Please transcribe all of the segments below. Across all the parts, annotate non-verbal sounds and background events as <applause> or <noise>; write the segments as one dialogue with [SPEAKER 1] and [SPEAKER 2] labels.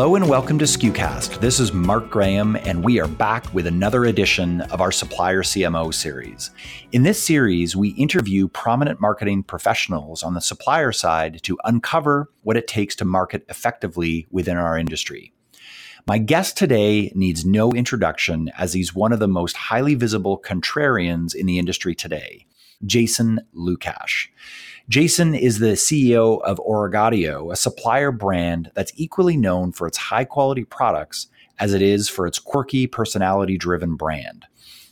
[SPEAKER 1] Hello and welcome to SKUcast. This is Mark Graham, and we are back with another edition of our Supplier CMO series. In this series, we interview prominent marketing professionals on the supplier side to uncover what it takes to market effectively within our industry. My guest today needs no introduction as he's one of the most highly visible contrarians in the industry today, Jason Lucash. Jason is the CEO of Origaudio, a supplier brand that's equally known for its high quality products as it is for its quirky, personality driven brand.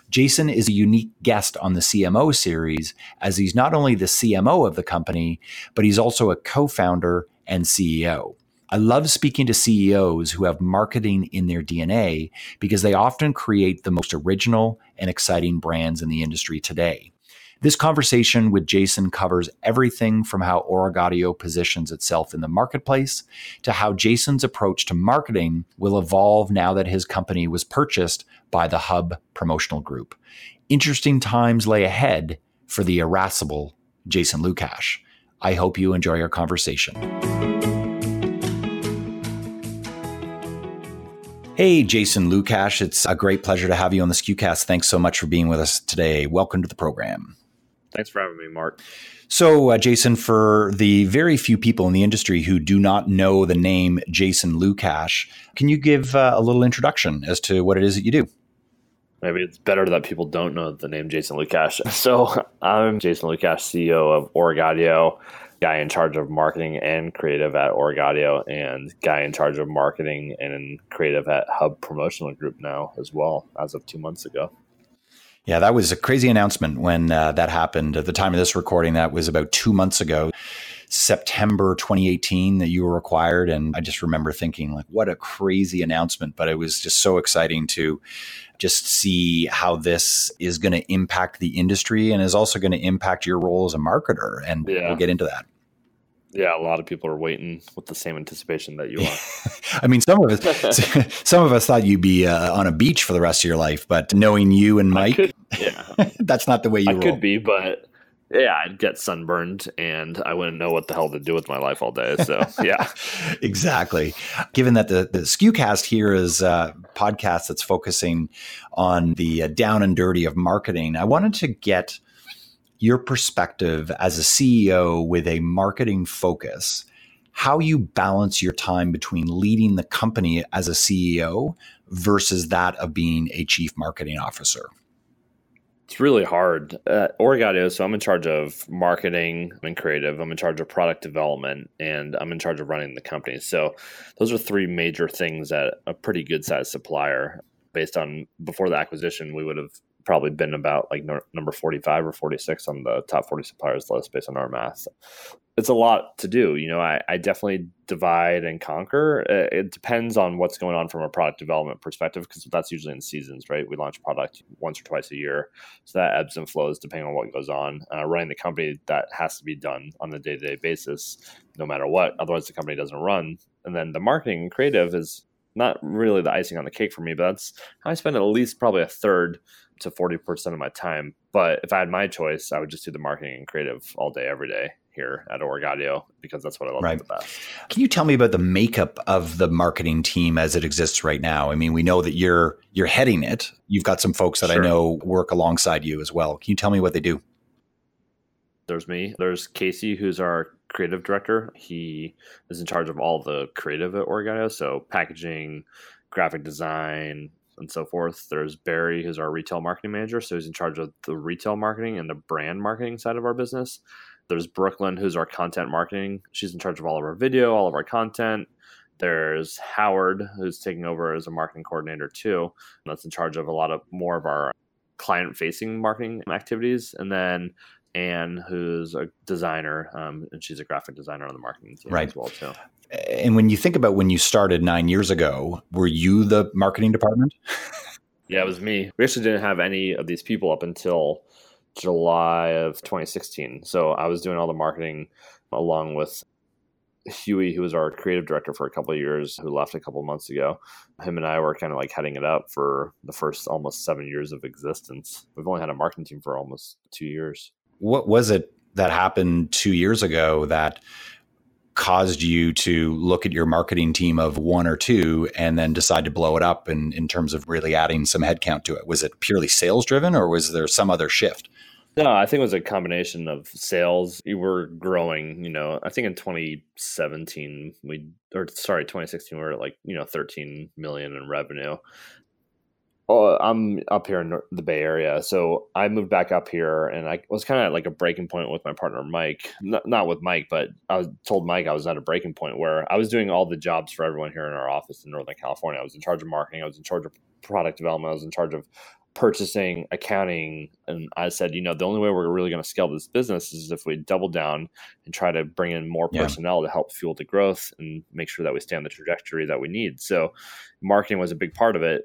[SPEAKER 1] Jason is a unique guest on the CMO series as he's not only the CMO of the company, but he's also a co founder and CEO. I love speaking to CEOs who have marketing in their DNA because they often create the most original and exciting brands in the industry today. This conversation with Jason covers everything from how Origaudio positions itself in the marketplace to how Jason's approach to marketing will evolve now that his company was purchased by the Hub Promotional Group. Interesting times lay ahead for the irascible Jason Lucash. I hope you enjoy our conversation. Hey, Jason Lucash. It's a great pleasure to have you on the SKUcast. Thanks so much for being with us today. Welcome to the program.
[SPEAKER 2] Thanks for having me, Mark.
[SPEAKER 1] So, uh, Jason, for the very few people in the industry who do not know the name Jason Lucash, can you give uh, a little introduction as to what it is that you do?
[SPEAKER 2] Maybe it's better that people don't know the name Jason Lucash. <laughs> So, I'm Jason Lucash, CEO of Origaudio, guy in charge of marketing and creative at Origaudio, and guy in charge of marketing and creative at Hub Promotional Group now as well, as of two months ago.
[SPEAKER 1] Yeah, that was a crazy announcement when uh, that happened. At the time of this recording, that was about two months ago, September 2018, that you were acquired. And I just remember thinking, like, what a crazy announcement. But it was just so exciting to just see how this is going to impact the industry and is also going to impact your role as a marketer. And yeah. we'll get into that.
[SPEAKER 2] Yeah, a lot of people are waiting with the same anticipation that you <laughs> are.
[SPEAKER 1] I mean, some of us, <laughs> <laughs> some of us thought you'd be uh, on a beach for the rest of your life, but knowing you and Mike, could, yeah, <laughs> that's not the way you. I roll.
[SPEAKER 2] could be, but yeah, I'd get sunburned and I wouldn't know what the hell to do with my life all day. So <laughs> yeah,
[SPEAKER 1] exactly. Given that the the SKUcast here is a podcast that's focusing on the uh, down and dirty of marketing, I wanted to get your perspective as a CEO with a marketing focus, how you balance your time between leading the company as a CEO versus that of being a chief marketing officer.
[SPEAKER 2] It's really hard. Uh, at Origaudio, so I'm in charge of marketing and creative. I'm in charge of product development, and I'm in charge of running the company. So those are three major things at a pretty good sized supplier. Based on before the acquisition, we would have probably been about like no, number 45 or 46 on the top 40 suppliers list based on our math. It's a lot to do. You know, I, I definitely divide and conquer. It, it depends on what's going on from a product development perspective because that's usually in seasons, right? We launch product once or twice a year. So that ebbs and flows depending on what goes on. Uh, running the company, that has to be done on a day to day basis, no matter what. Otherwise, the company doesn't run. And then the marketing and creative is not really the icing on the cake for me, but that's how I spend at least probably a third to 40% of my time. But if I had my choice, I would just do the marketing and creative all day, every day here at Origaudio because that's what I love right. the best.
[SPEAKER 1] Can you tell me about the makeup of the marketing team as it exists right now? I mean, we know that you're you're heading it. You've got some folks that sure. I know work alongside you as well. Can you tell me what they do?
[SPEAKER 2] There's me. There's Casey, who's our creative director. He is in charge of all the creative at Origaudio, so packaging, graphic design, and so forth. There's Barry, who's our retail marketing manager. So he's in charge of the retail marketing and the brand marketing side of our business. There's Brooklyn, who's our content marketing. She's in charge of all of our video, all of our content. There's Howard, who's taking over as a marketing coordinator too. That's in charge of a lot of more of our client facing marketing activities. And then Anne, who's a designer, um, and she's a graphic designer on the marketing team right. as well too.
[SPEAKER 1] And when you think about when you started nine years ago, were you the marketing department?
[SPEAKER 2] yeah, it was me. We actually didn't have any of these people up until July of 2016. So I was doing all the marketing along with Huey, who was our creative director for a couple of years, who left a couple of months ago. Him and I were kind of like heading it up for the first almost seven years of existence. We've only had a marketing team for almost two years.
[SPEAKER 1] What was it that happened two years ago that caused you to look at your marketing team of one or two and then decide to blow it up in, in terms of really adding some headcount to it? Was it purely sales driven or was there some other shift?
[SPEAKER 2] No, I think it was a combination of sales. We were growing, you know, I think in 2017, we, or sorry, 2016, we were like, you know, 13 million in revenue. Oh, I'm up here in the Bay Area. So I moved back up here and I was kind of at like a breaking point with my partner, Mike. Not, not with Mike, but I was told Mike I was at a breaking point where I was doing all the jobs for everyone here in our office in Northern California. I was in charge of marketing, I was in charge of product development, I was in charge of purchasing, accounting, and I said, you know, the only way we're really going to scale this business is if we double down and try to bring in more personnel yeah. to help fuel the growth and make sure that we stay on the trajectory that we need. So, marketing was a big part of it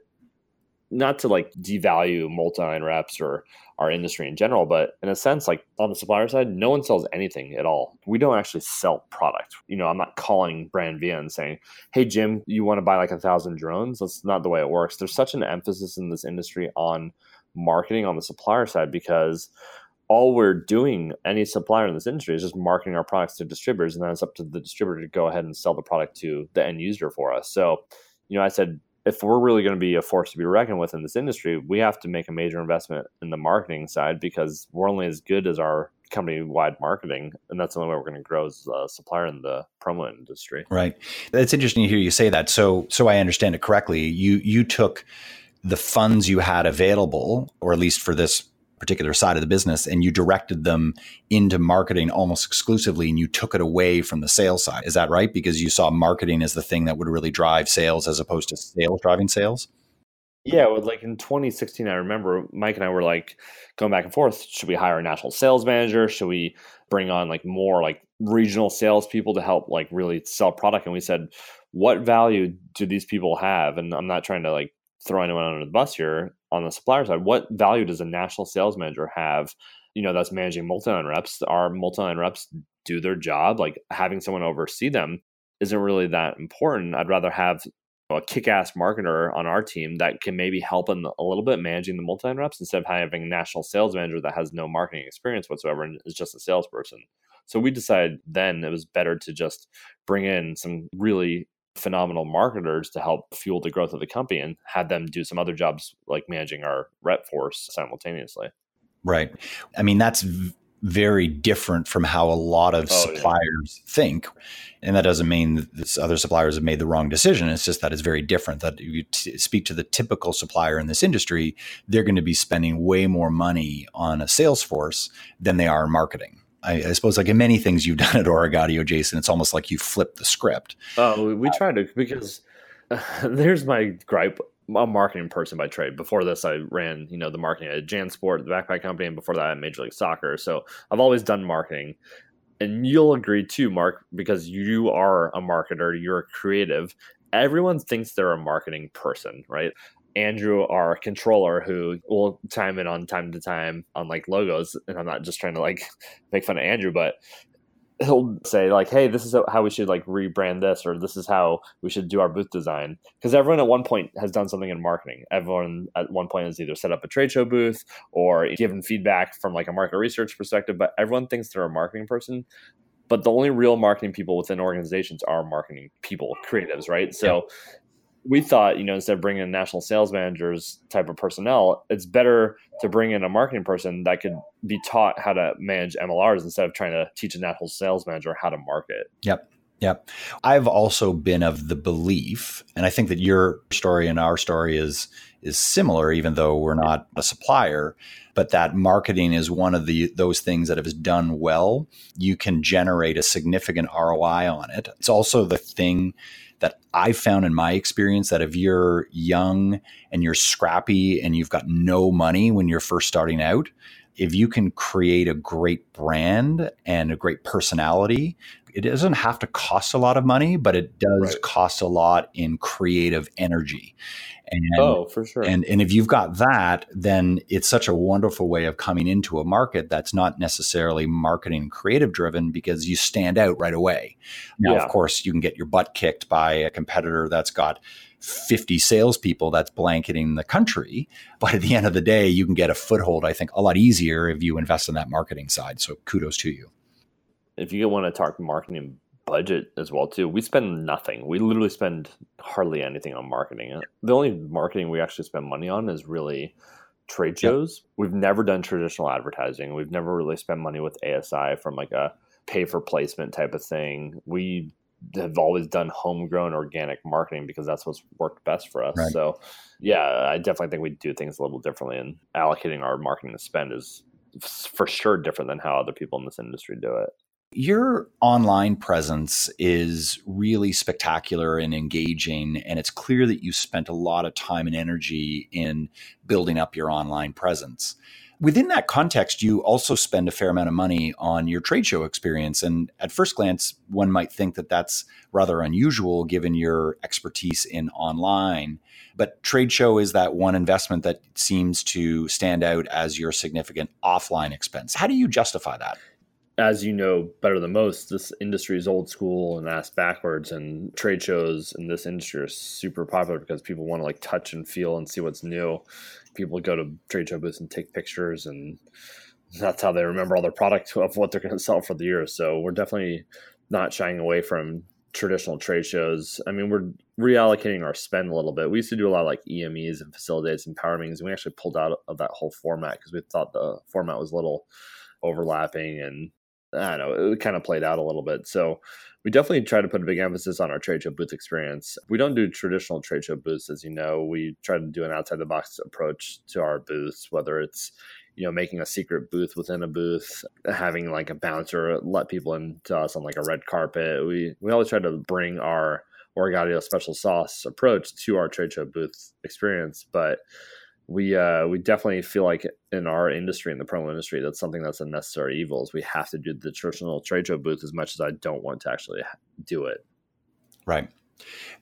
[SPEAKER 2] not to like devalue multi-line reps or our industry in general, but in a sense, like on the supplier side, no one sells anything at all. We don't actually sell product. You know, I'm not calling Brand Via and saying, "Hey Jim, you want to buy like a thousand drones?" That's not the way it works. There's such an emphasis in this industry on marketing on the supplier side because all we're doing, any supplier in this industry, is just marketing our products to distributors, and then it's up to the distributor to go ahead and sell the product to the end user for us. So, you know, I said if we're really going to be a force to be reckoned with in this industry, we have to make a major investment in the marketing side because we're only as good as our company wide marketing. And that's the only way we're going to grow as a supplier in the promo industry.
[SPEAKER 1] Right. That's interesting to hear you say that. So, so I understand it correctly. You, you took the funds you had available, or at least for this particular side of the business and you directed them into marketing almost exclusively and you took it away from the sales side. Is that right? Because you saw marketing as the thing that would really drive sales as opposed to sales driving sales?
[SPEAKER 2] Yeah, well, like in 2016, I remember Mike and I were like going back and forth. Should we hire a national sales manager? Should we bring on like more like regional salespeople to help like really sell product? And we said, what value do these people have? And I'm not trying to like throw anyone under the bus here on the supplier side. What value does a national sales manager have? You know, that's managing multi-line reps. Our multi-line reps do their job. Like having someone oversee them isn't really that important. I'd rather have a kick-ass marketer on our team that can maybe help in a little bit managing the multi-line reps instead of having a national sales manager that has no marketing experience whatsoever and is just a salesperson. So we decided then it was better to just bring in some really phenomenal marketers to help fuel the growth of the company and had them do some other jobs like managing our rep force simultaneously.
[SPEAKER 1] Right. I mean, that's v- very different from how a lot of oh, suppliers yeah. think. And that doesn't mean that other suppliers have made the wrong decision. It's just that it's very different. That if you t- speak to the typical supplier in this industry, they're going to be spending way more money on a sales force than they are in marketing. I, I, suppose like in many things you've <laughs> done at Origaudio, Jason, it's almost like you flipped the script.
[SPEAKER 2] Oh, we tried to because uh, <laughs> there's my gripe. I'm a marketing person by trade. Before this, I ran, you know, the marketing at JanSport, the backpack company, and before that, at Major League Soccer. So I've always done marketing. And you'll agree too, Mark, because you are a marketer, you're a creative. Everyone thinks they're a marketing person, right? Andrew, our controller, who will time in on time to time on like logos, and I'm not just trying to like <laughs> make fun of Andrew, but he'll say like, "Hey, this is how we should like rebrand this, or this is how we should do our booth design." Because everyone at one point has done something in marketing. Everyone at one point has either set up a trade show booth or given feedback from like a market research perspective. But everyone thinks they're a marketing person. But the only real marketing people within organizations are marketing people, creatives, right? So we thought, you know, instead of bringing in national sales managers type of personnel, it's better to bring in a marketing person that could be taught how to manage MLRs instead of trying to teach a national sales manager how to market.
[SPEAKER 1] Yep. Yep. I've also been of the belief, and I think that your story and our story is is similar, even though we're not a supplier, but that marketing is one of the those things that if done well, you can generate a significant ROI on it. It's also the thing that I've found in my experience that if you're young and you're scrappy and you've got no money when you're first starting out, if you can create a great brand and a great personality, it doesn't have to cost a lot of money, but it does right. cost a lot in creative energy.
[SPEAKER 2] And, oh, for sure.
[SPEAKER 1] And and if you've got that, then it's such a wonderful way of coming into a market that's not necessarily marketing creative driven because you stand out right away. Now, yeah. of course, you can get your butt kicked by a competitor that's got 50 salespeople that's blanketing the country. But at the end of the day, you can get a foothold, I think, a lot easier if you invest in that marketing side. So kudos to you.
[SPEAKER 2] If you want to talk marketing budget as well too. We spend nothing. We literally spend hardly anything on marketing. The only marketing we actually spend money on is really trade shows. Yep. We've never done traditional advertising. We've never really spent money with ASI from like a pay for placement type of thing. We have always done homegrown organic marketing because that's what's worked best for us. Right. So, yeah, I definitely think we do things a little differently, and allocating our marketing to spend is for sure different than how other people in this industry do it.
[SPEAKER 1] Your online presence is really spectacular and engaging, and it's clear that you spent a lot of time and energy in building up your online presence. Within that context, you also spend a fair amount of money on your trade show experience. And at first glance, one might think that that's rather unusual given your expertise in online. But trade show is that one investment that seems to stand out as your significant offline expense. How do you justify that?
[SPEAKER 2] As you know better than most, this industry is old school and ass backwards, and trade shows in this industry are super popular because people want to like touch and feel and see what's new. People go to trade show booths and take pictures, and that's how they remember all their products of what they're going to sell for the year. So we're definitely not shying away from traditional trade shows. I mean, we're reallocating our spend a little bit. We used to do a lot of like EMEs and facilities and power meetings, and we actually pulled out of that whole format because we thought the format was a little overlapping and I don't know, it kind of played out a little bit. So we definitely try to put a big emphasis on our trade show booth experience. We don't do traditional trade show booths, as you know. We try to do an outside the box approach to our booths, whether it's you know making a secret booth within a booth, having like a bouncer let people into us on like a red carpet. We we always try to bring our Origaudio special sauce approach to our trade show booth experience, but we uh, we definitely feel like in our industry, in the promo industry, that's something that's a necessary evil. Is we have to do the traditional trade show booth as much as I don't want to actually do it.
[SPEAKER 1] Right.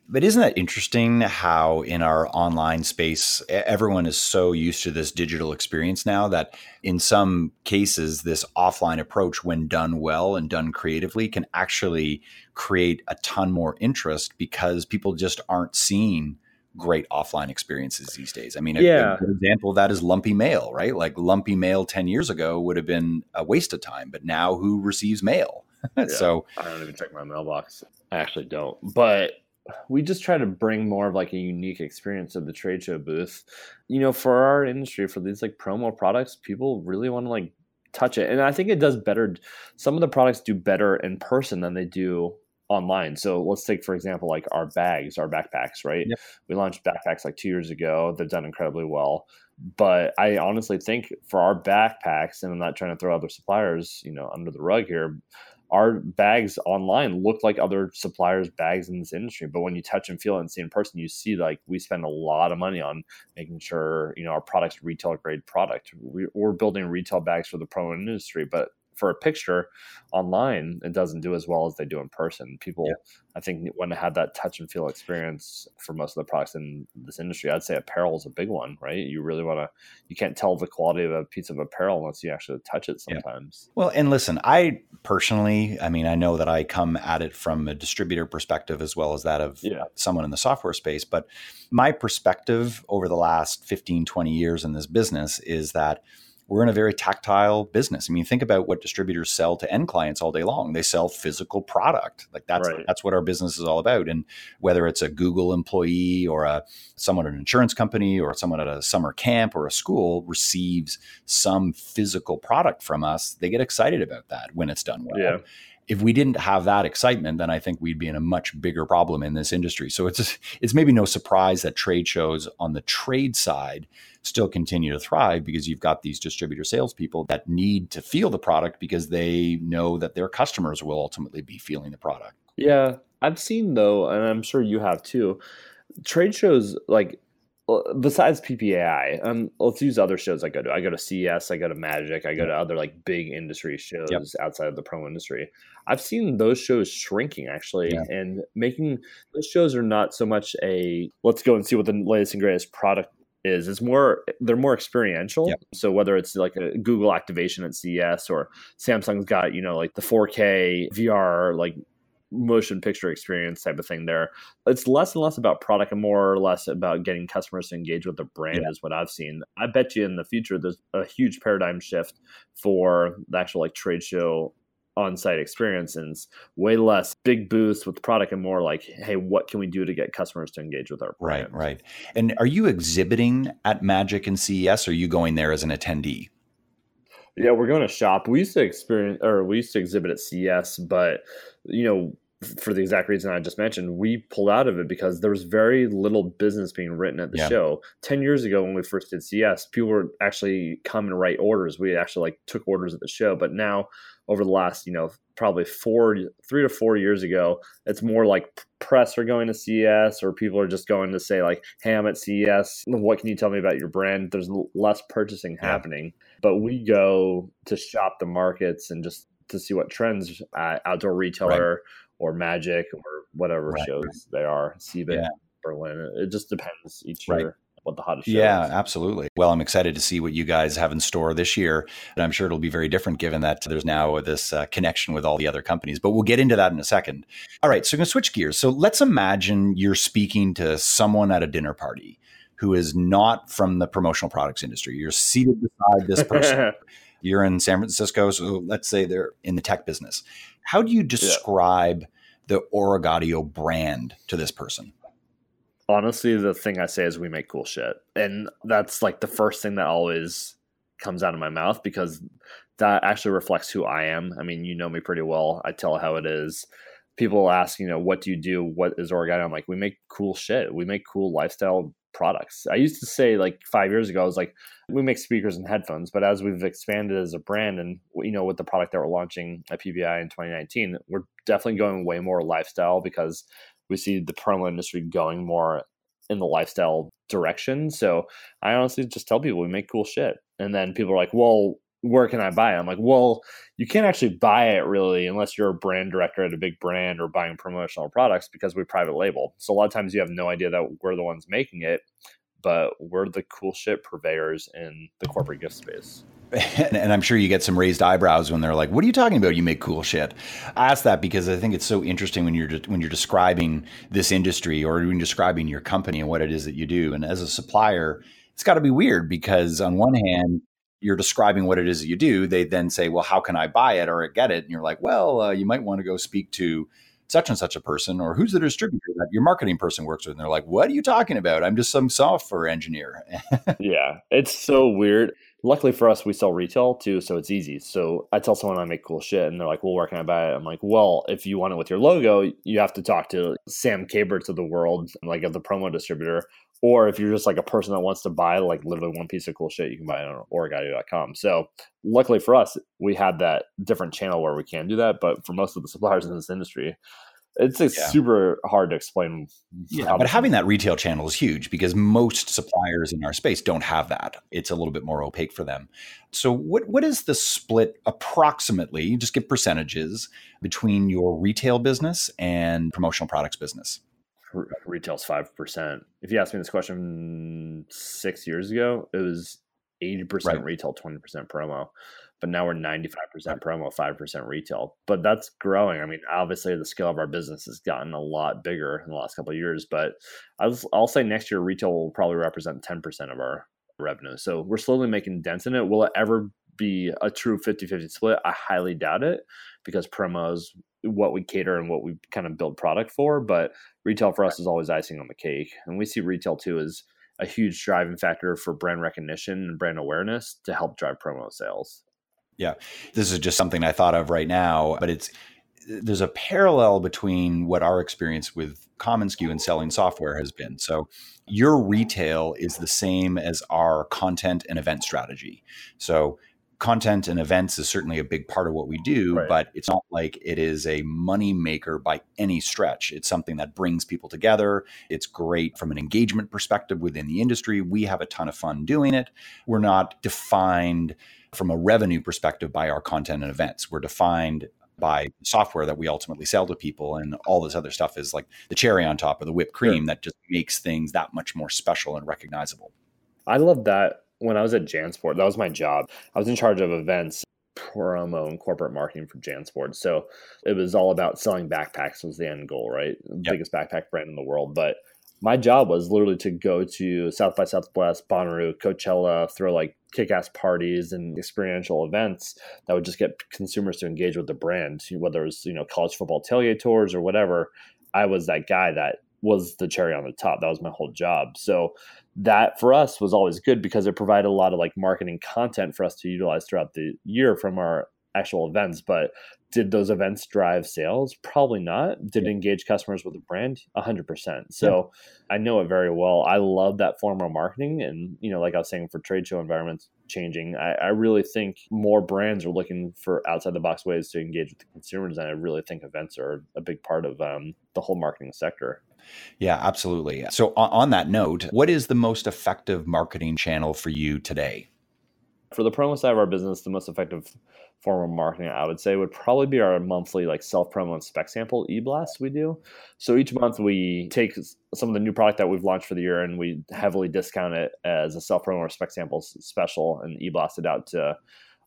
[SPEAKER 1] But isn't that interesting how in our online space, everyone is so used to this digital experience now that in some cases, this offline approach, when done well and done creatively, can actually create a ton more interest because people just aren't seeing great offline experiences these days. I mean, a, yeah. a good example of that is lumpy mail, right? Like lumpy mail 10 years ago would have been a waste of time, but now who receives mail? <laughs> yeah, so
[SPEAKER 2] I don't even check my mailbox. I actually don't. But we just try to bring more of like a unique experience of the trade show booth. You know, for our industry, for these like promo products, people really want to like touch it. And I think it does better. Some of the products do better in person than they do online. So let's take, for example, like our bags, our backpacks, right? Yep. We launched backpacks like two years ago. They've done incredibly well. But I honestly think for our backpacks, and I'm not trying to throw other suppliers, you know, under the rug here, our bags online look like other suppliers' bags in this industry. But when you touch and feel it and see in person, you see like we spend a lot of money on making sure you know our products retail grade product. We, are building retail bags for the pro industry, but for a picture online, it doesn't do as well as they do in person. People, yeah. I think, want to have that touch and feel experience for most of the products in this industry. I'd say apparel is a big one, right? You really want to, you can't tell the quality of a piece of apparel unless you actually touch it sometimes.
[SPEAKER 1] Yeah. Well, and listen, I personally, I mean, I know that I come at it from a distributor perspective as well as that of yeah. someone in the software space, but my perspective over the last 15, 20 years in this business is that we're in a very tactile business. I mean, think about what distributors sell to end clients all day long. They sell physical product. Like that's right. that's what our business is all about. And whether it's a Google employee or a someone at an insurance company or someone at a summer camp or a school receives some physical product from us, they get excited about that when it's done well. Yeah if we didn't have that excitement, then I think we'd be in a much bigger problem in this industry. So it's it's maybe no surprise that trade shows on the trade side still continue to thrive because you've got these distributor salespeople that need to feel the product because they know that their customers will ultimately be feeling the product.
[SPEAKER 2] Yeah, I've seen though, and I'm sure you have too, trade shows like besides PPAI, um, let's use other shows I go to. I go to CES, I go to Magic, I go to other like big industry shows yep. outside of the pro industry. I've seen those shows shrinking actually, yeah. and making those shows are not so much a let's go and see what the latest and greatest product is. It's more they're more experiential. Yep. So whether it's like a Google activation at CES or Samsung's got you know like the 4K VR like motion picture experience type of thing there. It's less and less about product and more or less about getting customers to engage with the brand, yeah. is what I've seen. I bet you in the future there's a huge paradigm shift for the actual like trade show on-site experience and way less big booths with product and more like hey what can we do to get customers to engage with our brand
[SPEAKER 1] right right and are you exhibiting at magic and ces or are you going there as an attendee
[SPEAKER 2] yeah we're going to shop we used to experience or we used to exhibit at ces but you know for the exact reason I just mentioned, we pulled out of it because there was very little business being written at the yeah. show. Ten years ago, when we first did CES, people were actually come and write orders. We actually like took orders at the show, but now over the last, you know, probably four, three to four years ago, it's more like press are going to CES or people are just going to say like, "Hey, I'm at CES. What can you tell me about your brand?" There's less purchasing yeah. happening, but we go to shop the markets and just to see what trends uh, outdoor retailer. Right or Magic or whatever right, shows they are, CeBIT, yeah. Berlin. It just depends each right. year what the hottest
[SPEAKER 1] yeah, is. absolutely. Well, I'm excited to see what you guys have in store this year. And I'm sure it'll be very different given that there's now this uh, connection with all the other companies. But we'll get into that in a second. All right, so I'm going to switch gears. So let's imagine you're speaking to someone at a dinner party who is not from the promotional products industry. You're seated beside this person. <laughs> you're in San Francisco, so let's say they're in the tech business. How do you describe yeah. the Origaudio brand to this person?
[SPEAKER 2] Honestly, the thing I say is we make cool shit. And that's like the first thing that always comes out of my mouth because that actually reflects who I am. I mean, you know me pretty well. I tell how it is. People ask, you know, what do you do? What is Origaudio? I'm like, we make cool shit. We make cool lifestyle products. I used to say like five years ago, I was like, we make speakers and headphones, but as we've expanded as a brand and you know with the product that we're launching at PBI in 2019, we're definitely going way more lifestyle because we see the promo industry going more in the lifestyle direction. So I honestly just tell people we make cool shit, and then people are like, well. Where can I buy it? I'm like, well, you can't actually buy it really unless you're a brand director at a big brand or buying promotional products because we private label. So a lot of times you have no idea that we're the ones making it but we're the cool shit purveyors in the corporate gift space. <laughs>
[SPEAKER 1] and I'm sure you get some raised eyebrows when they're like, "What are you talking about? You make cool shit." I ask that because I think it's so interesting when you're when you're describing this industry or when describing your company and what it is that you do. And as a supplier, it's got to be weird because on one hand, you're describing what it is that you do. They then say, "Well, how can I buy it or get it?" And you're like, "Well, uh, you might want to go speak to." such and such a person or who's the distributor that your marketing person works with and they're like what are you talking about i'm just some software engineer <laughs>
[SPEAKER 2] yeah it's so weird luckily for us we sell retail too so it's easy so i tell someone i make cool shit and they're like well where can i buy it i'm like well if you want it with your logo you have to talk to sam caberts of the world like of the promo distributor or if you're just like a person that wants to buy like literally one piece of cool shit, you can buy it on origaudio.com. So luckily for us, we had that different channel where we can do that. But for most of the suppliers in this industry, it's, it's yeah. super hard to explain.
[SPEAKER 1] Yeah, but having that retail channel is huge because most suppliers in our space don't have that. It's a little bit more opaque for them. So, what what is the split approximately? Just give percentages between your retail business and promotional products business
[SPEAKER 2] retail's five percent. If you asked me this question six years ago, it was eighty percent right. retail, twenty percent promo. But now we're ninety five percent promo, five percent retail. But that's growing. I mean, obviously the scale of our business has gotten a lot bigger in the last couple of years. But I'll, I'll say next year retail will probably represent ten percent of our revenue. So we're slowly making dents in it. Will it ever be a true 50-50 split? I highly doubt it because promos what we cater and what we kind of build product for. But retail for us is always icing on the cake. And we see retail too as a huge driving factor for brand recognition and brand awareness to help drive promo sales.
[SPEAKER 1] Yeah. This is just something I thought of right now, but it's there's a parallel between what our experience with commonsku and selling software has been. So your retail is the same as our content and event strategy. So content and events is certainly a big part of what we do, right. but it's not like it is a money maker by any stretch. It's something that brings people together. It's great from an engagement perspective within the industry. We have a ton of fun doing it. We're not defined from a revenue perspective by our content and events. We're defined by software that we ultimately sell to people and all this other stuff is like the cherry on top of the whipped cream sure. that just makes things that much more special and recognizable.
[SPEAKER 2] I love that when I was at Jansport, that was my job. I was in charge of events, promo, and corporate marketing for Jansport. So it was all about selling backpacks was the end goal, right? Yep. Biggest backpack brand in the world. But my job was literally to go to South by Southwest, Bonnaroo, Coachella, throw like kick-ass parties and experiential events that would just get consumers to engage with the brand, whether it was you know college football tailgate tours or whatever. I was that guy that was the cherry on the top. That was my whole job. So that for us was always good because it provided a lot of like marketing content for us to utilize throughout the year from our actual events. But did those events drive sales? Probably not. Did yeah. engage customers with the brand? 100%. So yeah. I know it very well. I love that form of marketing. And, you know, like I was saying, for trade show environments changing, I, I really think more brands are looking for outside the box ways to engage with the consumers. And I really think events are a big part of um, the whole marketing sector.
[SPEAKER 1] Yeah, absolutely. So, on that note, what is the most effective marketing channel for you today?
[SPEAKER 2] For the promo side of our business, the most effective form of marketing, I would say, would probably be our monthly like self promo and spec sample e blast we do. So each month we take some of the new product that we've launched for the year and we heavily discount it as a self promo or spec samples special and e blast it out to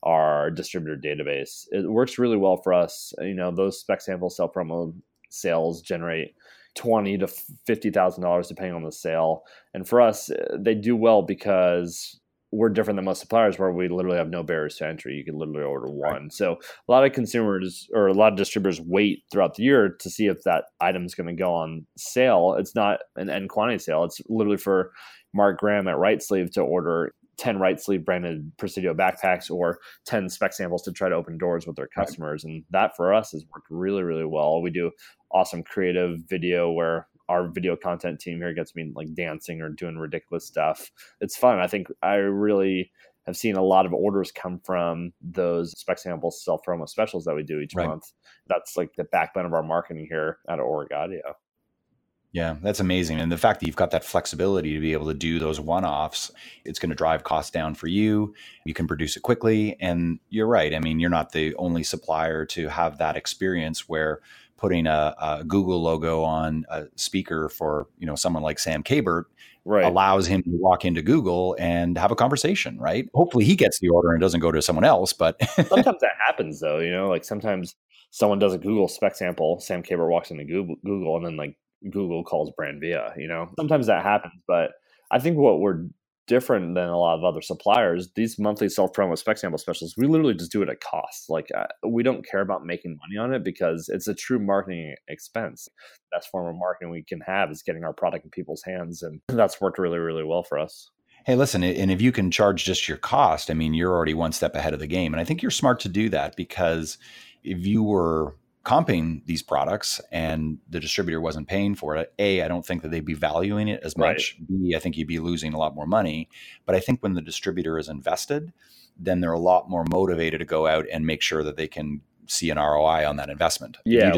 [SPEAKER 2] our distributor database. It works really well for us. You know, those spec sample self promo sales generate twenty to fifty thousand dollars depending on the sale. And for us, eh, they do well because we're different than most suppliers where we literally have no barriers to entry. You can literally order one. Right. So a lot of consumers or a lot of distributors wait throughout the year to see if that item is going to go on sale. It's not an end quantity sale. It's literally for Mark Graham at Right Sleeve to order 10 right sleeve branded Presidio backpacks or 10 spec samples to try to open doors with their customers. Right. And that for us has worked really, really well. We do awesome creative video where our video content team here gets me like dancing or doing ridiculous stuff. It's fun. I think I really have seen a lot of orders come from those spec samples self promo specials that we do each right. month. That's like the backbone of our marketing here at Origaudio.
[SPEAKER 1] Yeah, that's amazing. And the fact that you've got that flexibility to be able to do those one offs, it's going to drive costs down for you. You can produce it quickly. And you're right. I mean, you're not the only supplier to have that experience where putting a, a, Google logo on a speaker for you know someone like Sam Cabert right. allows him to walk into Google and have a conversation, right? Hopefully he gets the order and doesn't go to someone else. But <laughs>
[SPEAKER 2] sometimes that happens though, you know, like sometimes someone does a Google spec sample, Sam Cabert walks into Google, Google and then like Google calls brand via, you know. Sometimes that happens, but I think what we're different than a lot of other suppliers. These monthly self promo spec sample specials, we literally just do it at cost. Like uh, we don't care about making money on it because it's a true marketing expense. Best form of marketing we can have is getting our product in people's hands, and that's worked really, really well for us.
[SPEAKER 1] Hey, listen, and if you can charge just your cost, I mean, you're already one step ahead of the game. And I think you're smart to do that because if you were comping these products and the distributor wasn't paying for it, A, I don't think that they'd be valuing it as much. Right. B, I think you'd be losing a lot more money. But I think when the distributor is invested, then they're a lot more motivated to go out and make sure that they can see an ROI on that investment.
[SPEAKER 2] Yeah.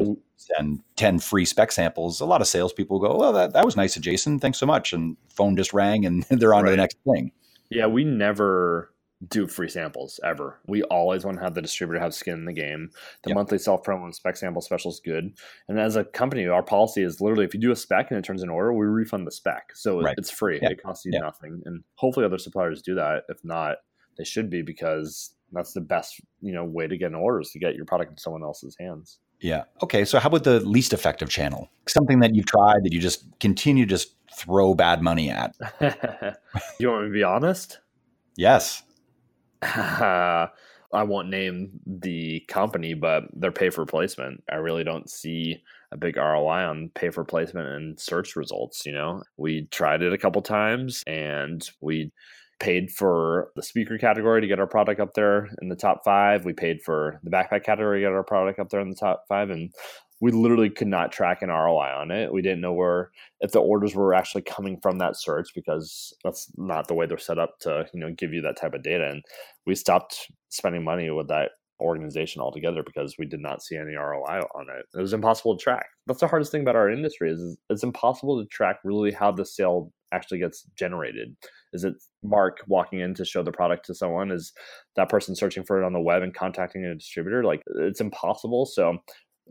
[SPEAKER 1] And 10 free spec samples, a lot of salespeople go, well, that, that was nice of Jason. Thanks so much. And phone just rang and <laughs> they're on right. to the next thing.
[SPEAKER 2] Yeah, we never do free samples ever. We always want to have the distributor have skin in the game. The yep. monthly self promo and spec sample special is good. And as a company, our policy is literally if you do a spec and it turns an order, we refund the spec. So right. it's free. Yep. It costs you yep. nothing. And hopefully other suppliers do that. If not, they should be because that's the best, you know, way to get an order is to get your product in someone else's hands.
[SPEAKER 1] Yeah. Okay. So how about the least effective channel? Something that you've tried that you just continue to just throw bad money at. <laughs>
[SPEAKER 2] you want me to be honest?
[SPEAKER 1] Yes. <laughs>
[SPEAKER 2] I won't name the company, but they're pay for placement. I really don't see a big ROI on pay for placement and search results. You know, we tried it a couple times and we paid for the speaker category to get our product up there in the top five. We paid for the backpack category to get our product up there in the top five. And we literally could not track an ROI on it. We didn't know where if the orders were actually coming from that search because that's not the way they're set up to you know give you that type of data. And we stopped spending money with that organization altogether because we did not see any ROI on it. It was impossible to track. That's the hardest thing about our industry is it's impossible to track really how the sale actually gets generated. Is it Mark walking in to show the product to someone? Is that person searching for it on the web and contacting a distributor? Like it's impossible. So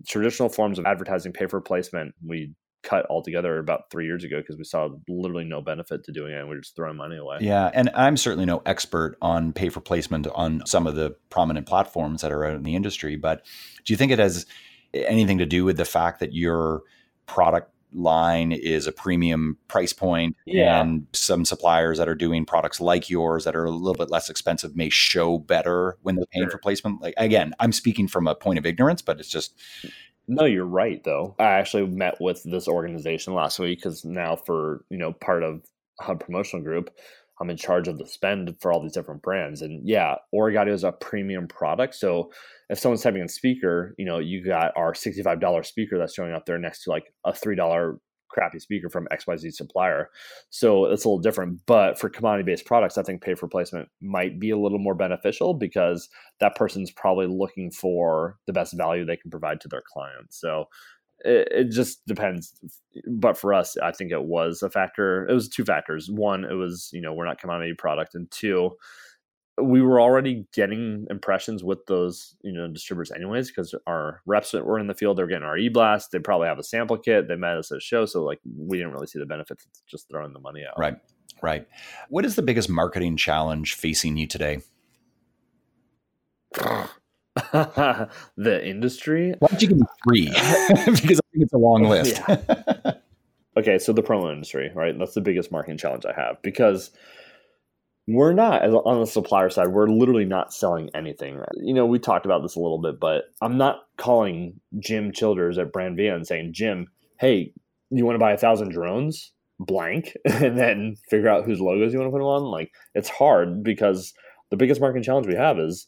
[SPEAKER 2] traditional forms of advertising, pay for placement, we cut altogether about three years ago because we saw literally no benefit to doing it and we are just throwing money away.
[SPEAKER 1] Yeah. And I'm certainly no expert on pay for placement on some of the prominent platforms that are out in the industry. But do you think it has anything to do with the fact that your product line is a premium price point yeah. and some suppliers that are doing products like yours that are a little bit less expensive may show better when they're paying sure. for placement like again i'm speaking from a point of ignorance but it's just
[SPEAKER 2] no, you're right though. I actually met with this organization last week because now for you know part of Hub Promotional Group, I'm in charge of the spend for all these different brands. And yeah, Origaudio is a premium product. So if someone's typing in speaker, you know, you got our $65 speaker that's showing up there next to like a $3 crappy speaker from XYZ supplier. So it's a little different. But for commodity based products, I think pay for placement might be a little more beneficial because that person's probably looking for the best value they can provide to their clients. So it just depends. But for us, I think it was a factor. It was two factors. One, it was, you know, we're not commodity product. And two, we were already getting impressions with those you know distributors anyways because our reps that were in the field they're getting our e-blast they probably have a sample kit they met us at a show so like we didn't really see the benefits of just throwing the money out.
[SPEAKER 1] Right right. What is the biggest marketing challenge facing you today? <laughs>
[SPEAKER 2] The industry?
[SPEAKER 1] Why don't you give me three? <laughs> Because i think it's a long list. <laughs>
[SPEAKER 2] Okay so the promo industry right? That's the biggest marketing challenge i have because we're not on the supplier side we're literally not selling anything you know we talked about this a little bit but i'm not calling jim childers at brand via and saying jim hey you want to buy a thousand drones blank <laughs> and then figure out whose logos you want to put them on like it's hard because the biggest marketing challenge we have is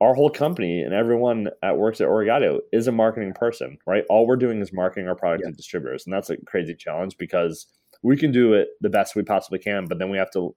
[SPEAKER 2] our whole company and everyone that works at Origaudio is a marketing person, right? All we're doing is marketing our product yeah. to distributors. And that's a crazy challenge because we can do it the best we possibly can, but then we have to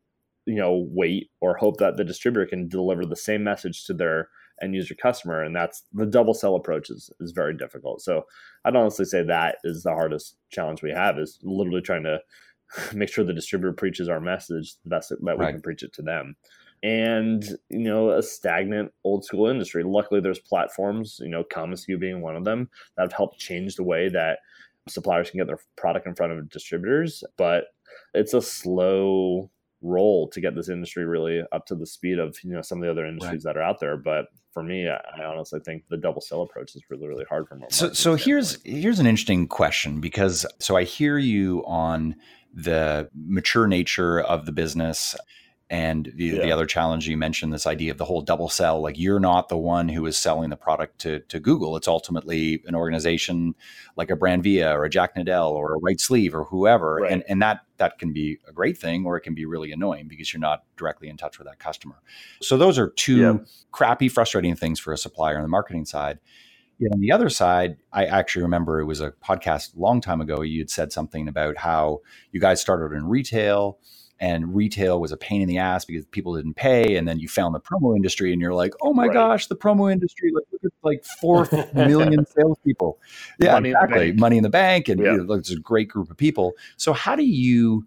[SPEAKER 2] you know wait or hope that the distributor can deliver the same message to their end user customer and that's the double sell approach is, is very difficult. So i'd honestly say that is the hardest challenge we have is literally trying to <laughs> make sure the distributor preaches our message the best that right. we can preach it to them. And you know a stagnant old school industry. Luckily there's platforms you know commonsku being one of them that have helped change the way that suppliers can get their product in front of distributors but it's a slow role to get this industry really up to the speed of you know some of the other industries right. that are out there. But for me I, I, honestly think the double sell approach is really really hard for me
[SPEAKER 1] so so here's here's an interesting question because so i hear you on the mature nature of the business and the, yeah. the other challenge you mentioned, this idea of the whole double sell, like you're not the one who is selling the product to, to Google. It's ultimately an organization like a Brand Via or a Jack Nadel or a Right Sleeve or whoever. Right. And, and that, that can be a great thing or it can be really annoying because you're not directly in touch with that customer. So those are two yeah. crappy, frustrating things for a supplier on the marketing side. Yet on the other side, I actually remember it was a podcast a long time ago. You had said something about how you guys started in retail and retail was a pain in the ass because people didn't pay and then you found the promo industry and you're like oh my right. gosh the promo industry like look at like four <laughs> million salespeople. Yeah money exactly. in money in the bank and yeah. you know, it's a great group of people. So how do you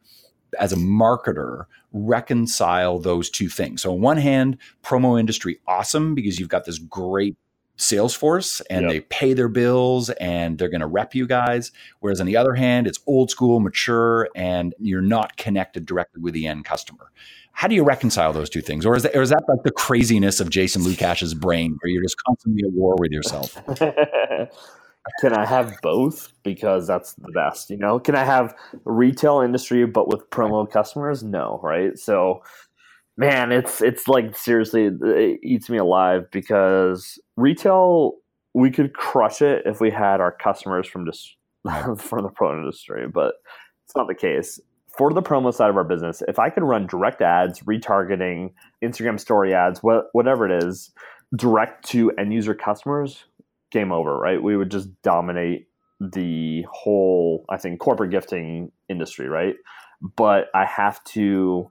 [SPEAKER 1] as a marketer reconcile those two things? So on one hand promo industry awesome because you've got this great Salesforce and yep. they pay their bills and they're going to rep you guys. Whereas on the other hand, it's old school, mature, and you're not connected directly with the end customer. How do you reconcile those two things? Or is that, or is that like the craziness of Jason Lucash's brain where you're just constantly at war with yourself? <laughs>
[SPEAKER 2] Can I have both? Because that's the best, you know? Can I have retail industry but with promo customers? No, right? So man, it's it's like seriously, uh, it eats me alive because retail we could crush it if we had our customers from just <laughs> from the pro industry, but it's not the case. For the promo side of our business, if I could run direct ads, retargeting, Instagram story ads, whatever it is, direct to end user customers, game over, right? We would just dominate the whole, I think, corporate gifting industry, right? But I have to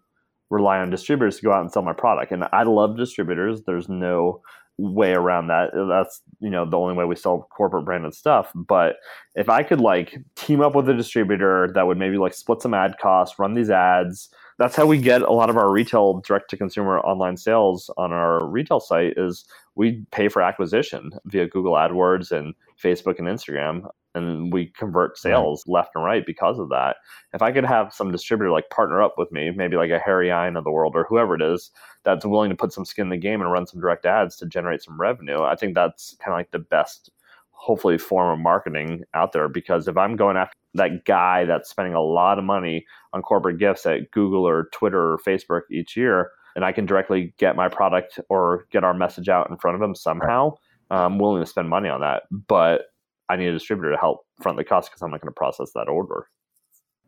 [SPEAKER 2] rely on distributors to go out and sell my product. And I love distributors. There's no way around that. That's you know the only way we sell corporate branded stuff. But if I could like team up with a distributor that would maybe like split some ad costs, run these ads. That's how we get a lot of our retail direct to consumer online sales on our retail site is we pay for acquisition via Google AdWords and Facebook and Instagram and we convert sales right. left and right because of that. If I could have some distributor like partner up with me, maybe like a Harry Ein of the world or whoever it is that's willing to put some skin in the game and run some direct ads to generate some revenue, I think that's kind of like the best hopefully form of marketing out there because if I'm going after that guy that's spending a lot of money on corporate gifts at Google or Twitter or Facebook each year, and I can directly get my product or get our message out in front of him somehow, I'm willing to spend money on that. But I need a distributor to help front the cost because I'm not going to process that order.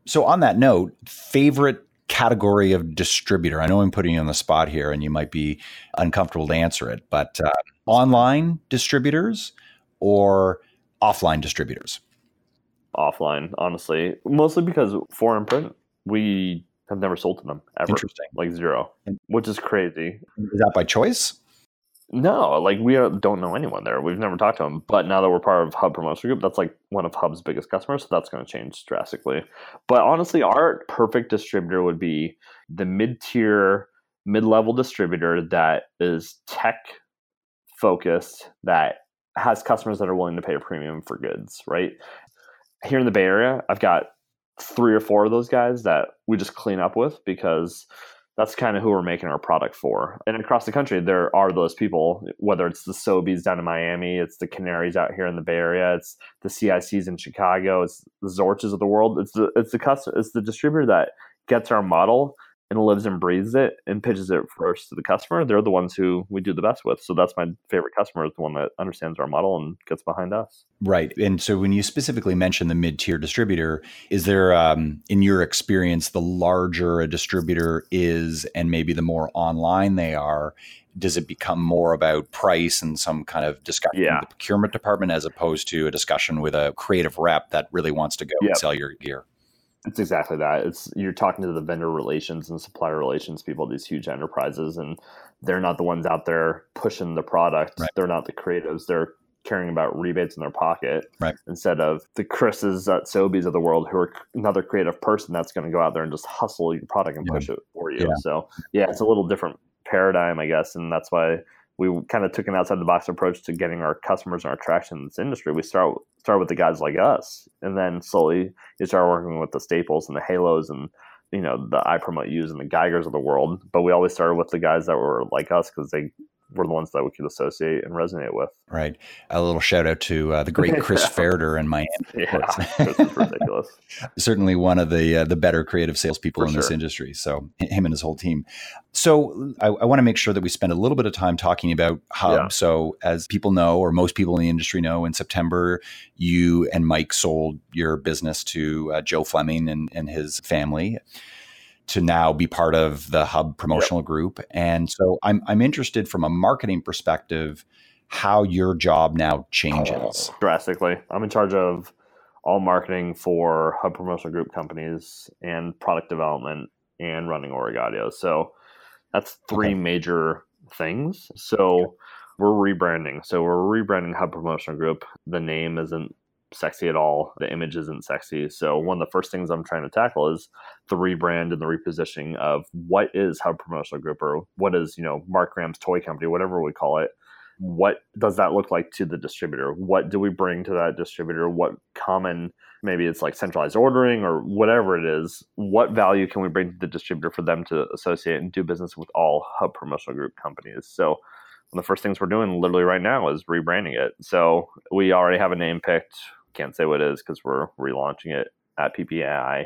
[SPEAKER 1] So, on that note, favorite category of distributor? I know I'm putting you on the spot here and you might be uncomfortable to answer it, but uh, online distributors or offline distributors?
[SPEAKER 2] Offline, honestly, mostly because 4imprint, we have never sold to them ever.
[SPEAKER 1] Interesting.
[SPEAKER 2] Like zero, which is crazy.
[SPEAKER 1] Is that by choice?
[SPEAKER 2] No, like we don't know anyone there. We've never talked to them. But now that we're part of Hub Promotion Group, that's like one of Hub's biggest customers. So that's going to change drastically. But honestly, our perfect distributor would be the mid tier, mid level distributor that is tech focused, that has customers that are willing to pay a premium for goods, right? Here in the Bay Area, I've got three or four of those guys that we just clean up with because that's kind of who we're making our product for. And across the country, there are those people, whether it's the Sobeys down in Miami, it's the Canaries out here in the Bay Area, it's the CICs in Chicago, it's the Zorches of the world. It's the it's the customer, it's the distributor that gets our model and lives and breathes it and pitches it first to the customer, they're the ones who we do the best with. So that's my favorite customer is the one that understands our model and gets behind us.
[SPEAKER 1] Right. And so when you specifically mention the mid tier distributor, is there, um, in your experience, the larger a distributor is and maybe the more online they are, does it become more about price and some kind of discussion yeah. with the procurement department as opposed to a discussion with a creative rep that really wants to go yep. and sell your gear?
[SPEAKER 2] It's exactly that. It's you're talking to the vendor relations and supplier relations people, these huge enterprises, and they're not the ones out there pushing the product. Right. They're not the creatives. They're caring about rebates in their pocket
[SPEAKER 1] right.
[SPEAKER 2] instead of the Chris's at Sobeys of the world who are another creative person that's going to go out there and just hustle your product and yeah. push it for you. Yeah. So yeah, it's a little different paradigm, I guess, and that's why we kind of took an outside the box approach to getting our customers and our traction in this industry. We start start with the guys like us, and then slowly you start working with the staples and the halos and you know the iPromoteu's and the Geigers of the world. But we always started with the guys that were like us because they were the ones that we could associate and resonate with.
[SPEAKER 1] Right. A little shout out to uh, the great Chris <laughs> Fairder in Miami.
[SPEAKER 2] Yeah, Chris is ridiculous. <laughs>
[SPEAKER 1] Certainly one of the uh, the better creative salespeople For in sure. this industry. So him and his whole team. So I, I want to make sure that we spend a little bit of time talking about Hub. Yeah. So as people know, or most people in the industry know, in September you and Mike sold your business to uh, Joe Fleming and, and his family to now be part of the Hub promotional yep. group. And so I'm I'm interested from a marketing perspective how your job now changes.
[SPEAKER 2] Oh, drastically. I'm in charge of all marketing for Hub promotional group companies and product development and running Origaudio. So that's three okay. major things. So we're rebranding. So we're rebranding Hub Promotional Group. The name isn't sexy at all. The image isn't sexy. So mm-hmm. one of the first things I'm trying to tackle is the rebrand and the repositioning of what is Hub Promotional Group or what is, you know, Mark Graham's toy company, whatever we call it. What does that look like to the distributor? What do we bring to that distributor? What common, maybe it's like centralized ordering or whatever it is, what value can we bring to the distributor for them to associate and do business with all Hub Promotional Group companies? So one of the first things we're doing literally right now is rebranding it. So we already have a name picked can't say what it is because we're relaunching it at PPAI.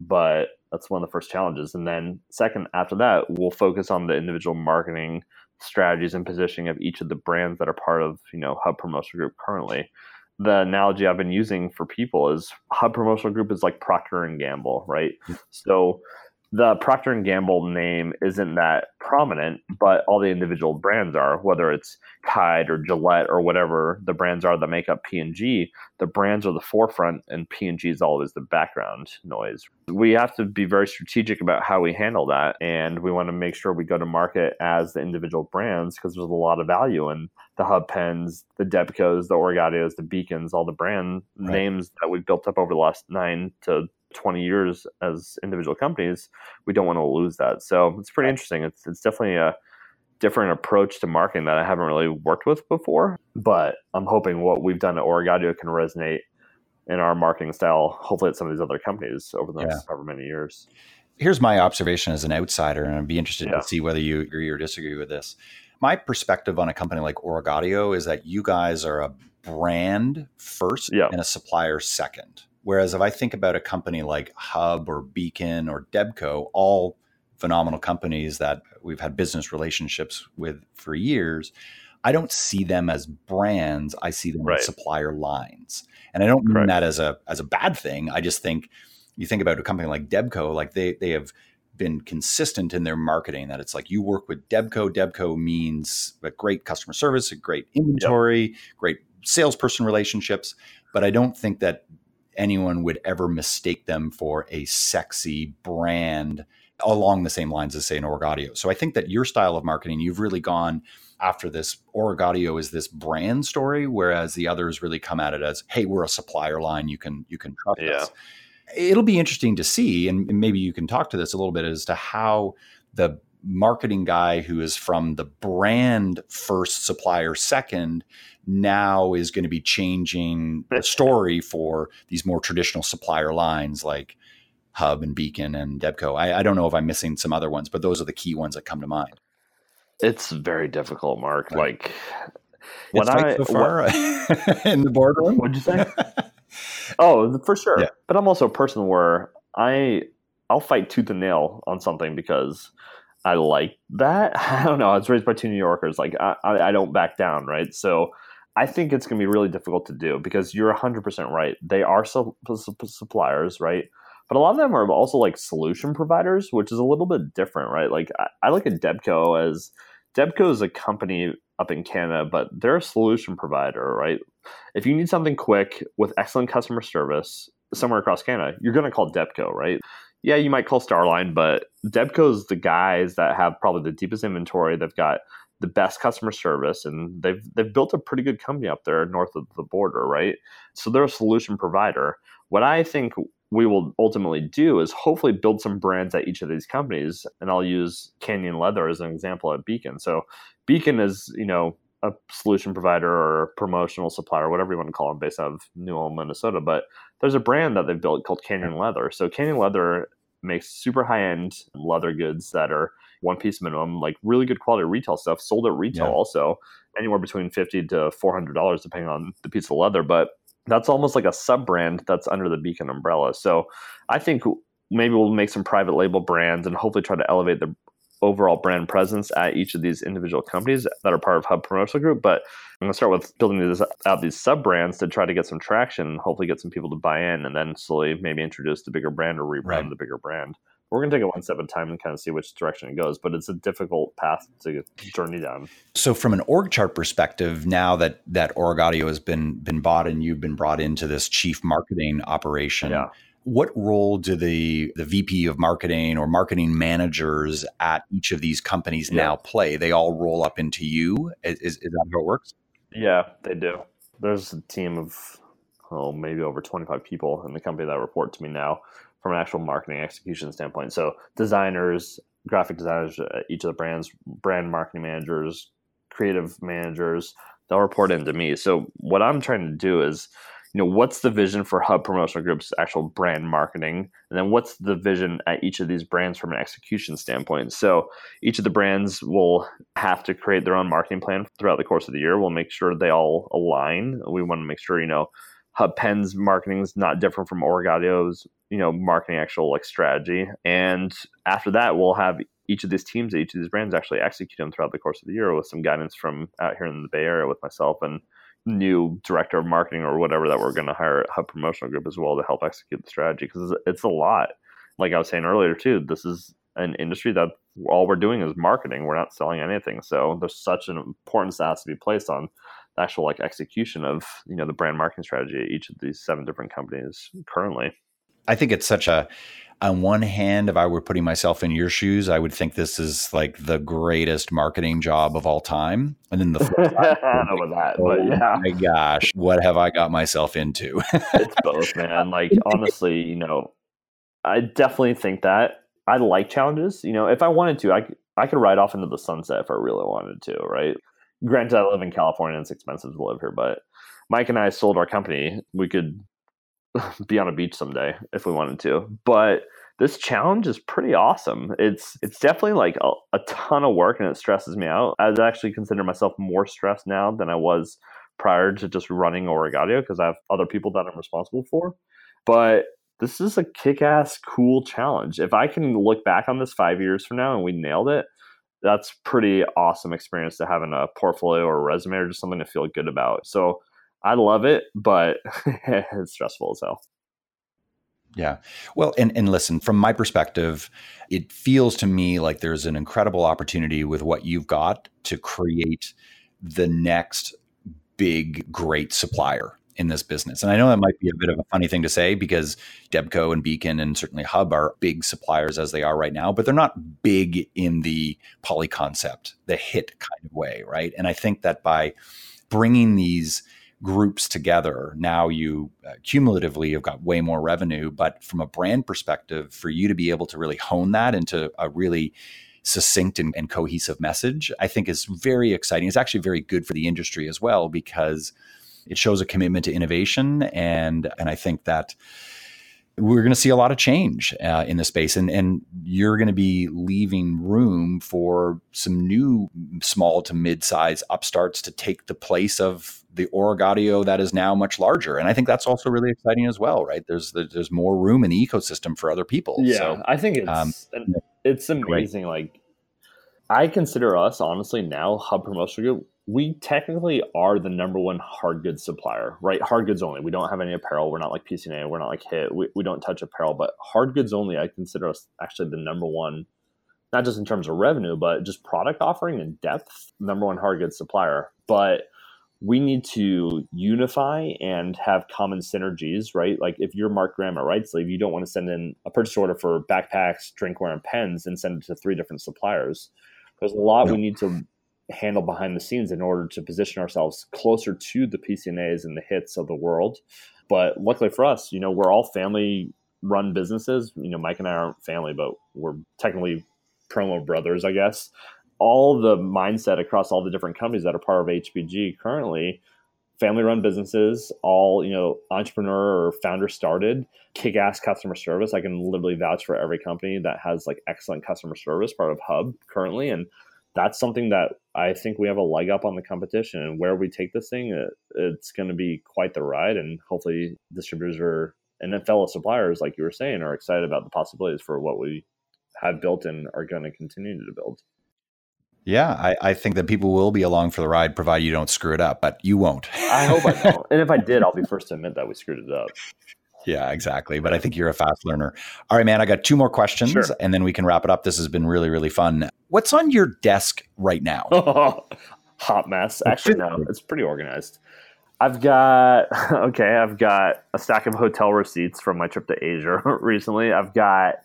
[SPEAKER 2] But that's one of the first challenges. And then, second, after that, we'll focus on the individual marketing strategies and positioning of each of the brands that are part of you know Hub Promotional Group currently. The analogy I've been using for people is Hub Promotional Group is like Procter and Gamble, right? Hmm. So the Procter and Gamble name isn't that prominent, but all the individual brands are, whether it's Tide or Gillette or whatever the brands are that make up P&G, the brands are the forefront and P&G is always the background noise. We have to be very strategic about how we handle that and we want to make sure we go to market as the individual brands because there's a lot of value in the Hub Pens, the Debcos, the Origaudios, the Beacons, all the brand right. names that we've built up over the last 9 to 20 years as individual companies, we don't want to lose that. So it's pretty interesting. It's, it's definitely a different approach to marketing that I haven't really worked with before. But I'm hoping what we've done at Origaudio can resonate in our marketing style, hopefully at some of these other companies over the next yeah. however many years.
[SPEAKER 1] Here's my observation as an outsider, and I'd be interested yeah. to see whether you agree or disagree with this. My perspective on a company like Origaudio is that you guys are a brand first yeah. and a supplier second. Whereas if I think about a company like Hub or Beacon or Debco, all phenomenal companies that we've had business relationships with for years, I don't see them as brands. I see them right. as supplier lines. And I don't mean Correct. that as a as a bad thing. I just think you think about a company like Debco, like they they have been consistent in their marketing that it's like you work with Debco. Debco means a great customer service, a great inventory, yep. great salesperson relationships. But I don't think that anyone would ever mistake them for a sexy brand along the same lines as say an Origaudio. So I think that your style of marketing, you've really gone after this Origaudio is this brand story, whereas the others really come at it as, hey, we're a supplier line. You can you can trust yeah. us. It'll be interesting to see, and maybe you can talk to this a little bit as to how the marketing guy who is from the brand first supplier second now is going to be changing the story for these more traditional supplier lines like Hub and Beacon and Debco. I, I, don't know if I'm missing some other ones, but those are the key ones that come to mind.
[SPEAKER 2] It's very difficult, Mark. Right. Like
[SPEAKER 1] when I so far <laughs> in the boardroom.
[SPEAKER 2] What'd you say? <laughs> oh, for sure. Yeah. But I'm also a person where I I'll fight tooth and nail on something because I like that. <laughs> I don't know. I was raised by two New Yorkers. Like I, I don't back down, right? So I think it's going to be really difficult to do because you're 100% right. They are su- su- suppliers, right? But a lot of them are also like solution providers, which is a little bit different, right? Like I, I look at Debco as Debco is a company up in Canada, but they're a solution provider, right? If you need something quick with excellent customer service somewhere across Canada, you're going to call Debco, right? Yeah, you might call Starline, but Debco's the guys that have probably the deepest inventory. They've got the best customer service and they've they've built a pretty good company up there north of the border, right? So they're a solution provider. What I think we will ultimately do is hopefully build some brands at each of these companies and I'll use Canyon Leather as an example at Beacon. So Beacon is, you know, a solution provider or promotional supplier, whatever you want to call them, based out of New Ulm, Minnesota. But there's a brand that they've built called Canyon Leather. So Canyon Leather makes super high end leather goods that are one piece minimum, like really good quality retail stuff, sold at retail yeah. also, anywhere between fifty to four hundred dollars depending on the piece of leather. But that's almost like a sub brand that's under the Beacon umbrella. So I think maybe we'll make some private label brands and hopefully try to elevate the overall brand presence at each of these individual companies that are part of Hub Promotional Group. But I'm going to start with building these out these sub brands to try to get some traction, and hopefully get some people to buy in, and then slowly maybe introduce the bigger brand or rebrand right. the bigger brand. We're going to take it one step at a time and kind of see which direction it goes, but it's a difficult path to journey down.
[SPEAKER 1] So, from an org chart perspective, now that that Origaudio has been been bought and you've been brought into this chief marketing operation, yeah what role do the the VP of marketing or marketing managers at each of these companies yeah. now play? They all roll up into you. Is, is that how it works?
[SPEAKER 2] Yeah, they do. There's a team of oh maybe over 25 people in the company that report to me now from an actual marketing execution standpoint. So designers, graphic designers, uh, each of the brands, brand marketing managers, creative managers, they'll report into me. So what I'm trying to do is you know what's the vision for hub promotional group's actual brand marketing? And then what's the vision at each of these brands from an execution standpoint? So each of the brands will have to create their own marketing plan throughout the course of the year. We'll make sure they all align. We want to make sure you know hub pen's marketing is not different from Origaudio's you know marketing actual like strategy. And after that we'll have each of these teams at each of these brands actually execute them throughout the course of the year with some guidance from out here in the bay area with myself and new director of marketing or whatever that we're going to hire at Hub Promotional Group as well to help execute the strategy because it's a lot. like I was saying earlier too, this is an industry that all we're doing is marketing. We're not selling anything. So there's such an importance that has to be placed on the actual like execution of you know the brand marketing strategy at each of these seven different companies currently.
[SPEAKER 1] I think it's such a on one hand, if I were putting myself in your shoes, I would think this is like the greatest marketing job of all time. And then the flip
[SPEAKER 2] side, <laughs> I don't know about that, oh but yeah.
[SPEAKER 1] my gosh, what have I got myself into?
[SPEAKER 2] it's both, <laughs> man. Like honestly, you know, I definitely think that I like challenges. You know, if I wanted to, I I could ride off into the sunset if I really wanted to, right? Granted, I live in California and it's expensive to live here, but Mike and I sold our company. We could <laughs> be on a beach someday if we wanted to. But this challenge is pretty awesome. It's it's definitely like a, a ton of work and it stresses me out. I actually consider myself more stressed now than I was prior to just running Origaudio because I have other people that I'm responsible for. But this is a kick-ass cool challenge. If I can look back on this 5 years from now and we nailed it, that's pretty awesome experience to have in a portfolio or a resume or just something to feel good about. So I love it, but <laughs> it's stressful as hell.
[SPEAKER 1] Yeah. Well, and, and listen, from my perspective, it feels to me like there's an incredible opportunity with what you've got to create the next big, great supplier in this business. And I know that might be a bit of a funny thing to say because Debco and Beacon and certainly Hub are big suppliers as they are right now, but they're not big in the Polyconcept, the hit kind of way, right? And I think that by bringing these groups together, now you uh, cumulatively have got way more revenue. But from a brand perspective, for you to be able to really hone that into a really succinct and, and cohesive message, I think is very exciting. It's actually very good for the industry as well because it shows a commitment to innovation, and and I think that we're going to see a lot of change uh, in the space and, and you're going to be leaving room for some new small to mid-size upstarts to take the place of the Origaudio that is now much larger and i think that's also really exciting as well right there's there's more room in the ecosystem for other people
[SPEAKER 2] yeah so, i think it's um, it's amazing great. like i consider us honestly now hub Promotional group we technically are the number one hard goods supplier, right? Hard goods only. We don't have any apparel. We're not like PCNA. We're not like HIT. We, we don't touch apparel, but hard goods only, I consider us actually the number one, not just in terms of revenue, but just product offering and depth, number one hard goods supplier. But we need to unify and have common synergies, right? Like if you're Mark Graham at RightSleeve, you don't want to send in a purchase order for backpacks, drinkware, and pens and send it to three different suppliers. There's a lot no. we need to handle behind the scenes in order to position ourselves closer to the PCNAs and the hits of the world. But luckily for us, you know, we're all family run businesses. You know, Mike and I aren't family, but we're technically promo brothers, I guess. All the mindset across all the different companies that are part of HPG currently, family run businesses, all, you know, entrepreneur or founder started, kick ass customer service. I can literally vouch for every company that has like excellent customer service, part of Hub currently. And that's something that I think we have a leg up on the competition. And where we take this thing, it, it's going to be quite the ride. And hopefully, distributors are and then fellow suppliers, like you were saying, are excited about the possibilities for what we have built and are going to continue to build.
[SPEAKER 1] Yeah, I, I, think that people will be along for the ride, provided you don't screw it up, but you won't.
[SPEAKER 2] I hope I don't. And if I did, I'll be <laughs> first to admit that we screwed it up.
[SPEAKER 1] Yeah, exactly. But I think you're a fast learner. All right, man, I got two more questions sure. and then we can wrap it up. This has been really, really fun. What's on your desk right now? <laughs>
[SPEAKER 2] hot mess. Actually, no, it's pretty organized. I've got, <laughs> okay, I've got a stack of hotel receipts from my trip to Asia recently. I've got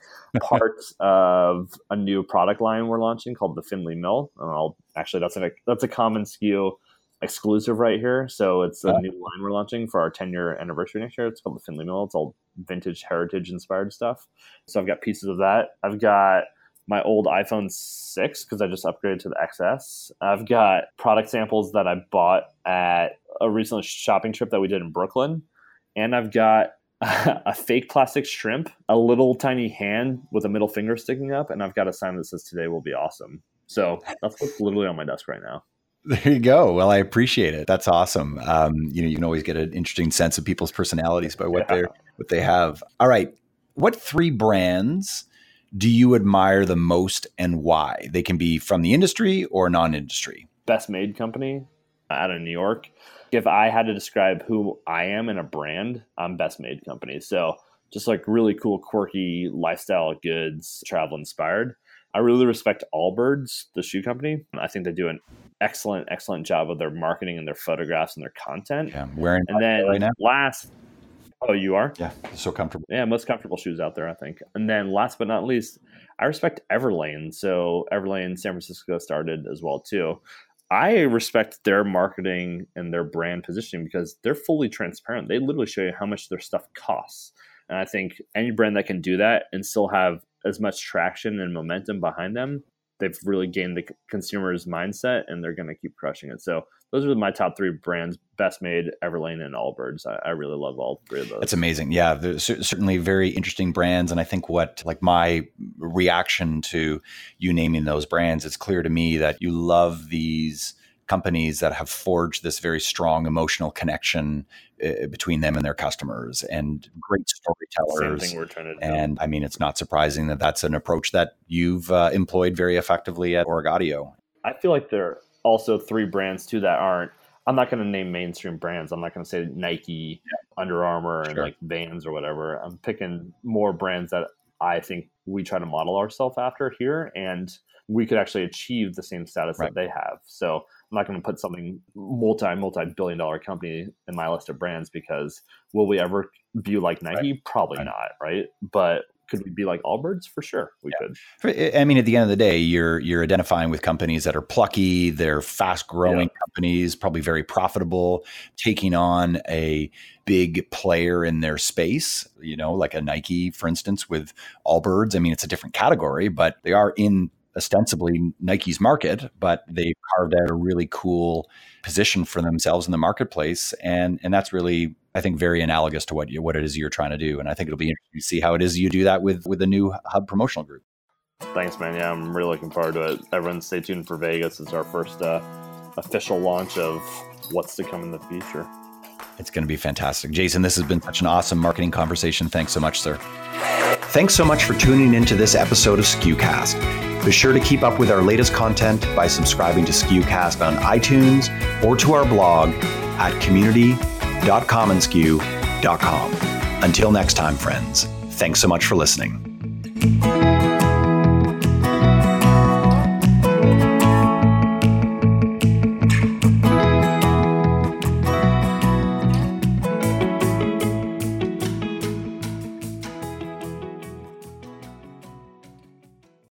[SPEAKER 2] parts of a new product line we're launching called the Finley Mill. And I'll actually, that's, a that's a commonsku exclusive right here. So it's a new line we're launching for our 10 year anniversary next year. It's called the Finley Mill. It's all vintage heritage inspired stuff. So I've got pieces of that. I've got my old iPhone 6 because I just upgraded to the XS. I've got product samples that I bought at a recent shopping trip that we did in Brooklyn. And I've got <laughs> a fake plastic shrimp, a little tiny hand with a middle finger sticking up, and I've got a sign that says "Today will be awesome." So that's what's literally on my desk right now.
[SPEAKER 1] There you go. Well, I appreciate it. That's awesome. Um, you know, you can always get an interesting sense of people's personalities by what yeah. they what they have. All right, what three brands do you admire the most, and why? They can be from the industry or non-industry.
[SPEAKER 2] Best Made Company out of New York. If I had to describe who I am in a brand, I'm Best Made Company. So just like really cool, quirky lifestyle goods, travel inspired. I really respect Allbirds, the shoe company. I think they do an excellent, excellent job of their marketing and their photographs and their content.
[SPEAKER 1] Yeah, I'm wearing
[SPEAKER 2] and then
[SPEAKER 1] right now.
[SPEAKER 2] last, oh, you are?
[SPEAKER 1] Yeah, so comfortable.
[SPEAKER 2] Yeah, most comfortable shoes out there, I think. And then last but not least, I respect Everlane. So Everlane San Francisco started as well too. I respect their marketing and their brand positioning because they're fully transparent. They literally show you how much their stuff costs. And I think any brand that can do that and still have as much traction and momentum behind them, they've really gained the consumer's mindset and they're going to keep crushing it. So those are my top three brands: Best Made, Everlane, and Allbirds. I, I really love all three of those.
[SPEAKER 1] That's amazing. Yeah, there's certainly very interesting brands, and I think what like my reaction to you naming those brands, it's clear to me that you love these companies that have forged this very strong emotional connection uh, between them and their customers and great storytellers. And I mean, it's not surprising that that's an approach that you've uh, employed very effectively at Origaudio.
[SPEAKER 2] I feel like there are also three brands too that aren't. I'm not going to name mainstream brands. I'm not going to say Nike, yeah. Under Armour, sure. and like Vans or whatever. I'm picking more brands that I think we try to model ourselves after here, and we could actually achieve the same status right. that they have. So I'm not going to put something multi multi billion dollar company in my list of brands because will we ever be like Nike? Right. Probably right. not, right? But could we be like Allbirds? For sure, we yeah.
[SPEAKER 1] could. I mean, at the end of the day, you're you're identifying with companies that are plucky, they're fast growing yeah. companies, probably very profitable, taking on a big player in their space. You know, like a Nike, for instance, with Allbirds. I mean, it's a different category, but they are in ostensibly Nike's market, but they've carved out a really cool position for themselves in the marketplace, and and that's really I think very analogous to what you, what it is you're trying to do, and I think it'll be interesting to see how it is you do that with with the new Hub promotional group.
[SPEAKER 2] Thanks, man. Yeah, I'm really looking forward to it. Everyone, stay tuned for Vegas. It's our first uh, official launch of what's to come in the future.
[SPEAKER 1] It's going to be fantastic. Jason, this has been such an awesome marketing conversation. Thanks so much, sir. Thanks so much for tuning into this episode of SKUcast. Be sure to keep up with our latest content by subscribing to SKUcast on iTunes or to our blog at community.commonsku.com. Until next time, friends, thanks so much for listening.